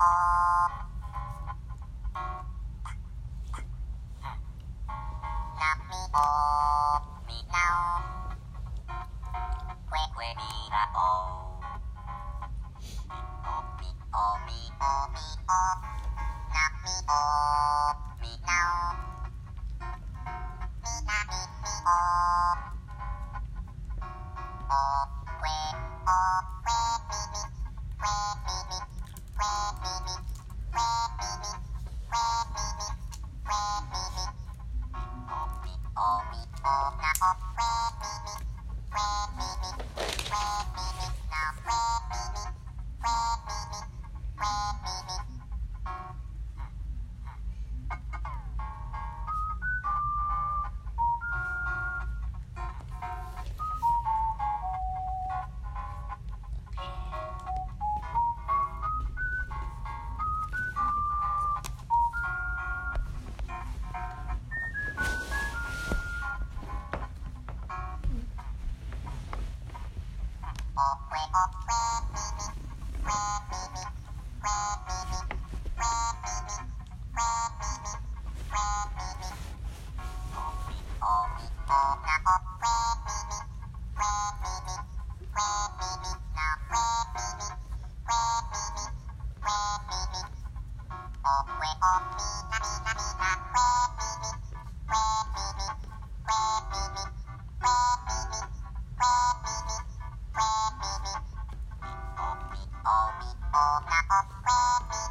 Oh, where, oh, where, me, me, where, me, me. Bye. Oh, wait, oh, me, na, me, na, me, na. Oh, oh, oh, oh,